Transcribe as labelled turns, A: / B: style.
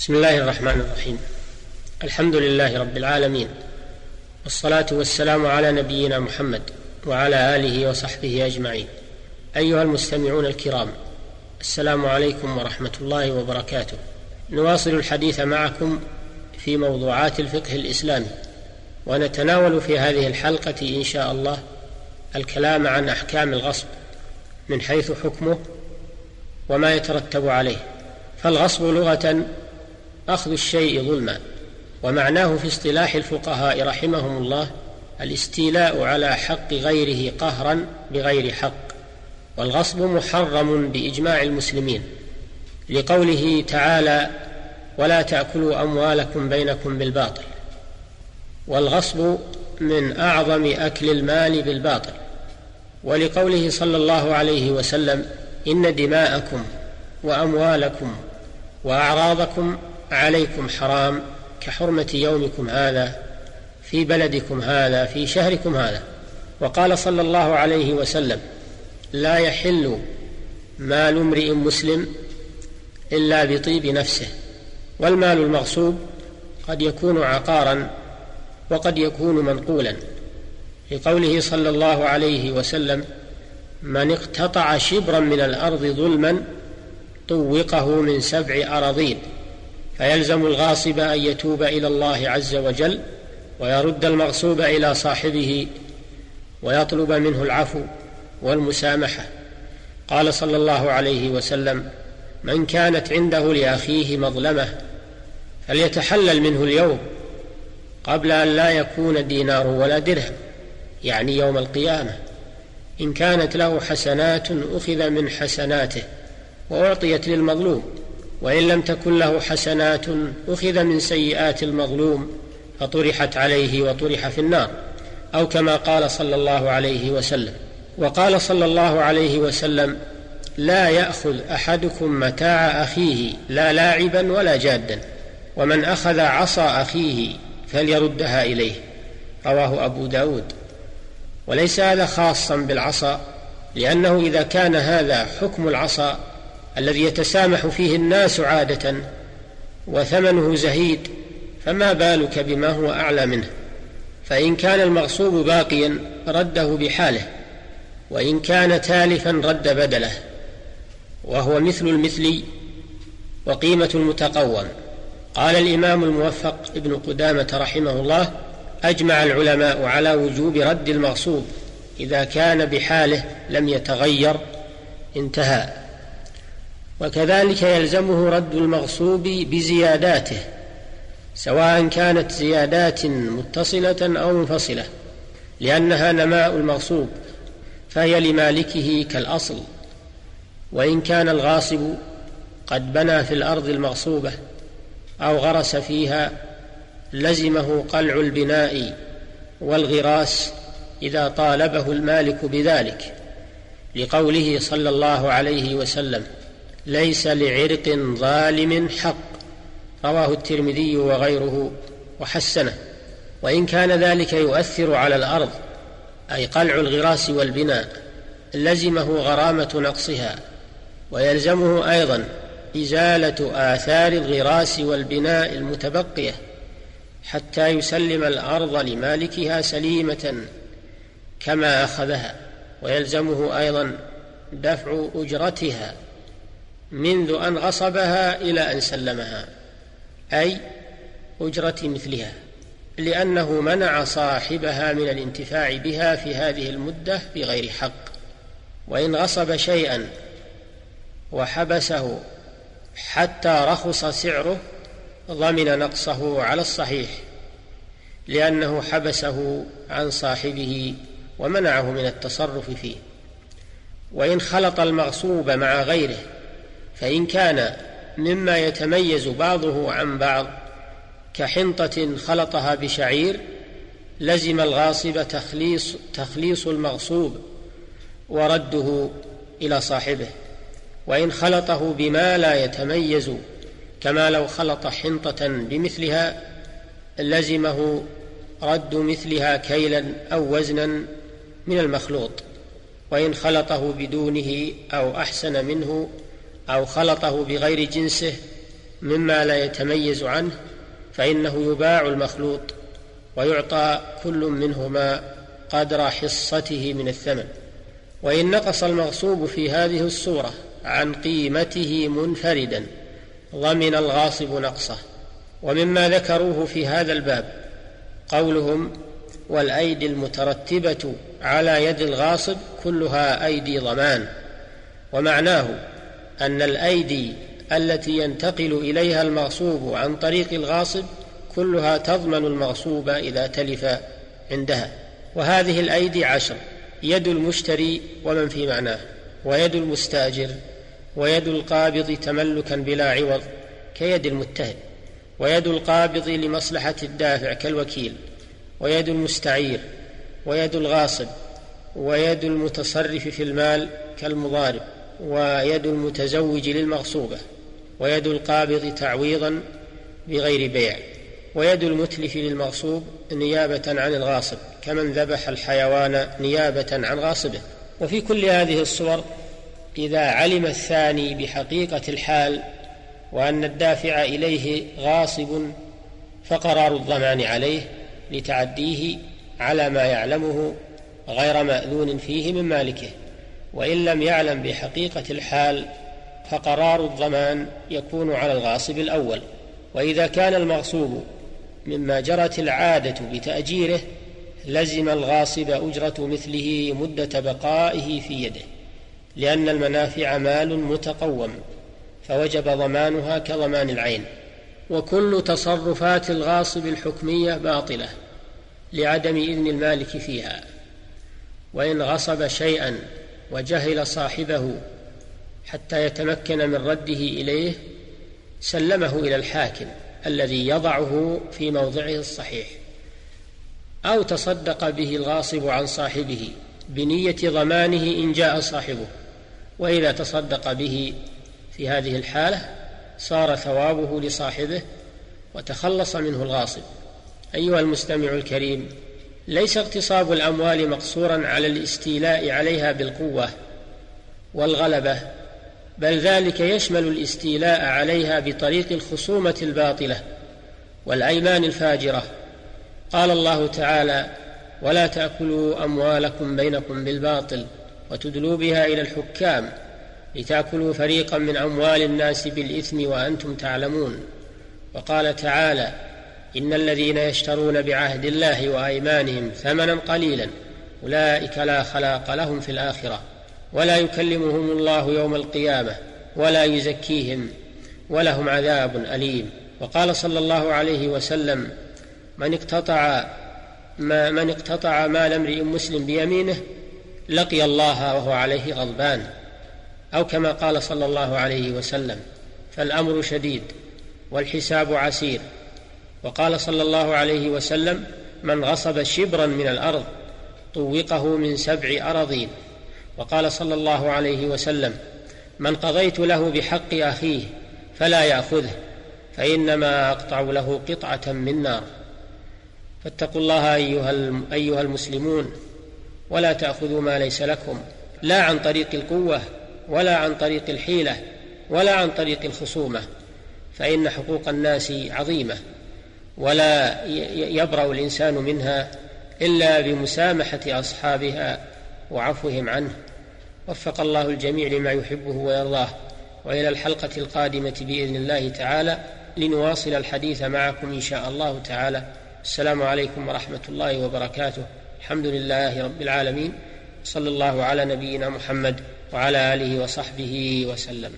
A: بسم الله الرحمن الرحيم. الحمد لله رب العالمين. والصلاة والسلام على نبينا محمد وعلى آله وصحبه أجمعين. أيها المستمعون الكرام السلام عليكم ورحمة الله وبركاته. نواصل الحديث معكم في موضوعات الفقه الإسلامي ونتناول في هذه الحلقة إن شاء الله الكلام عن أحكام الغصب من حيث حكمه وما يترتب عليه. فالغصب لغة أخذ الشيء ظلما. ومعناه في اصطلاح الفقهاء رحمهم الله الاستيلاء على حق غيره قهرا بغير حق والغصب محرم بإجماع المسلمين. لقوله تعالى ولا تأكلوا أموالكم بينكم بالباطل والغصب من أعظم أكل المال بالباطل. ولقوله صلى الله عليه وسلم إن دماءكم وأموالكم وأعراضكم عليكم حرام كحرمة يومكم هذا في بلدكم هذا في شهركم هذا. وقال صلى الله عليه وسلم لا يحل مال امرئ مسلم إلا بطيب نفسه والمال المغصوب قد يكون عقارا وقد يكون منقولا. في قوله صلى الله عليه وسلم من اقتطع شبرا من الأرض ظلما طوقه من سبع أراضين. فيلزم الغاصب أن يتوب إلى الله عز وجل ويرد المغصوب إلى صاحبه ويطلب منه العفو والمسامحة. قال صلى الله عليه وسلم من كانت عنده لأخيه مظلمة فليتحلل منه اليوم قبل أن لا يكون دينار ولا درهم يعني يوم القيامة. إن كانت له حسنات أخذ من حسناته وأعطيت للمظلوم وإن لم تكن له حسنات أخذ من سيئات المظلوم فطرحت عليه وطرح في النار أو كما قال صلى الله عليه وسلم. وقال صلى الله عليه وسلم لا يأخذ أحدكم متاع أخيه لا لاعبا ولا جادا ومن أخذ عصا أخيه فليردها إليه. رواه أبو داود. وليس هذا خاصا بالعصا لأنه إذا كان هذا حكم العصا الذي يتسامح فيه الناس عادة وثمنه زهيد فما بالك بما هو أعلى منه؟ فإن كان المغصوب باقيا رده بحاله وإن كان تالفا رد بدله وهو مثل المثلي وقيمة المتقوم قال الإمام الموفق ابن قدامة رحمه الله أجمع العلماء على وجوب رد المغصوب إذا كان بحاله لم يتغير انتهى. وكذلك يلزمه رد المغصوب بزياداته سواء كانت زيادات متصلة أو منفصلة لأنها نماء المغصوب فهي لمالكه كالأصل. وإن كان الغاصب قد بنى في الأرض المغصوبة أو غرس فيها لزمه قلع البناء والغراس إذا طالبه المالك بذلك لقوله صلى الله عليه وسلم ليس لعرق ظالم حق. رواه الترمذي وغيره وحسنه. وإن كان ذلك يؤثر على الأرض أي قلع الغراس والبناء لزمه غرامة نقصها. ويلزمه أيضا إزالة آثار الغراس والبناء المتبقية حتى يسلم الأرض لمالكها سليمة كما أخذها. ويلزمه أيضا دفع أجرتها. منذ أن غصبها إلى أن سلمها أي أجرة مثلها لأنه منع صاحبها من الانتفاع بها في هذه المدة بغير حق. وإن غصب شيئا وحبسه حتى رخص سعره ضمن نقصه على الصحيح لأنه حبسه عن صاحبه ومنعه من التصرف فيه. وإن خلط المغصوب مع غيره فإن كان مما يتميز بعضه عن بعض كحنطة خلطها بشعير لزم الغاصب تخليص تخليص المغصوب ورده إلى صاحبه. وإن خلطه بما لا يتميز كما لو خلط حنطة بمثلها لزمه رد مثلها كيلا أو وزنا من المخلوط. وإن خلطه بدونه أو أحسن منه أو خلطه بغير جنسه مما لا يتميز عنه فإنه يباع المخلوط ويعطى كل منهما قدر حصته من الثمن. وإن نقص المغصوب في هذه الصورة عن قيمته منفردا ضمن الغاصب نقصه. ومما ذكروه في هذا الباب قولهم والأيدي المترتبة على يد الغاصب كلها أيدي ضمان. ومعناه أن الأيدي التي ينتقل إليها المغصوب عن طريق الغاصب كلها تضمن المغصوب إذا تلف عندها. وهذه الأيدي عشر يد المشتري ومن في معناه ويد المستاجر ويد القابض تملكا بلا عوض كيد المتهم ويد القابض لمصلحة الدافع كالوكيل ويد المستعير ويد الغاصب ويد المتصرف في المال كالمضارب. ويد المتزوج للمغصوبة ويد القابض تعويضا بغير بيع ويد المتلف للمغصوب نيابة عن الغاصب كمن ذبح الحيوان نيابة عن غاصبه. وفي كل هذه الصور إذا علم الثاني بحقيقة الحال وأن الدافع إليه غاصب فقرار الضمان عليه لتعديه على ما يعلمه غير مأذون فيه من مالكه. وإن لم يعلم بحقيقة الحال فقرار الضمان يكون على الغاصب الأول. وإذا كان المغصوب مما جرت العادة بتأجيره لزم الغاصب أجرة مثله مدة بقائه في يده لأن المنافع مال متقوم فوجب ضمانها كضمان العين. وكل تصرفات الغاصب الحكمية باطلة لعدم إذن المالك فيها. وإن غصب شيئا وجهل صاحبه حتى يتمكن من رده إليه سلمه إلى الحاكم الذي يضعه في موضعه الصحيح أو تصدق به الغاصب عن صاحبه بنية ضمانه إن جاء صاحبه. وإذا تصدق به في هذه الحالة صار ثوابه لصاحبه وتخلص منه الغاصب. أيها المستمع الكريم ليس اغتصاب الأموال مقصورا على الاستيلاء عليها بالقوة والغلبة بل ذلك يشمل الاستيلاء عليها بطريق الخصومة الباطلة والأيمان الفاجرة. قال الله تعالى ولا تأكلوا أموالكم بينكم بالباطل وتدلوا بها إلى الحكام لتأكلوا فريقا من أموال الناس بالإثم وأنتم تعلمون وقال تعالى إن الذين يشترون بعهد الله وأيمانهم ثمنا قليلا أولئك لا خلاق لهم في الآخرة ولا يكلمهم الله يوم القيامة ولا يزكيهم ولهم عذاب أليم. وقال صلى الله عليه وسلم من اقتطع ما من اقتطع مال امرئ مسلم بيمينه لقي الله وهو عليه غضبان. أو كما قال صلى الله عليه وسلم فالأمر شديد والحساب عسير. وقال صلى الله عليه وسلم من غصب شبرا من الأرض طوقه من سبع أراضين. وقال صلى الله عليه وسلم من قضيت له بحق أخيه فلا يأخذه فإنما أقطع له قطعة من نار. فاتقوا الله أيها أيها المسلمون ولا تأخذوا ما ليس لكم لا عن طريق القوة ولا عن طريق الحيلة ولا عن طريق الخصومة فإن حقوق الناس عظيمة. ولا يبرأ الإنسان منها إلا بمسامحة أصحابها وعفوهم عنه. وفق الله الجميع لما يحبه ويرضاه. وإلى الحلقة القادمة بإذن الله تعالى لنواصل الحديث معكم إن شاء الله تعالى. السلام عليكم ورحمة الله وبركاته. الحمد لله رب العالمين. صلى الله على نبينا محمد وعلى آله وصحبه وسلم.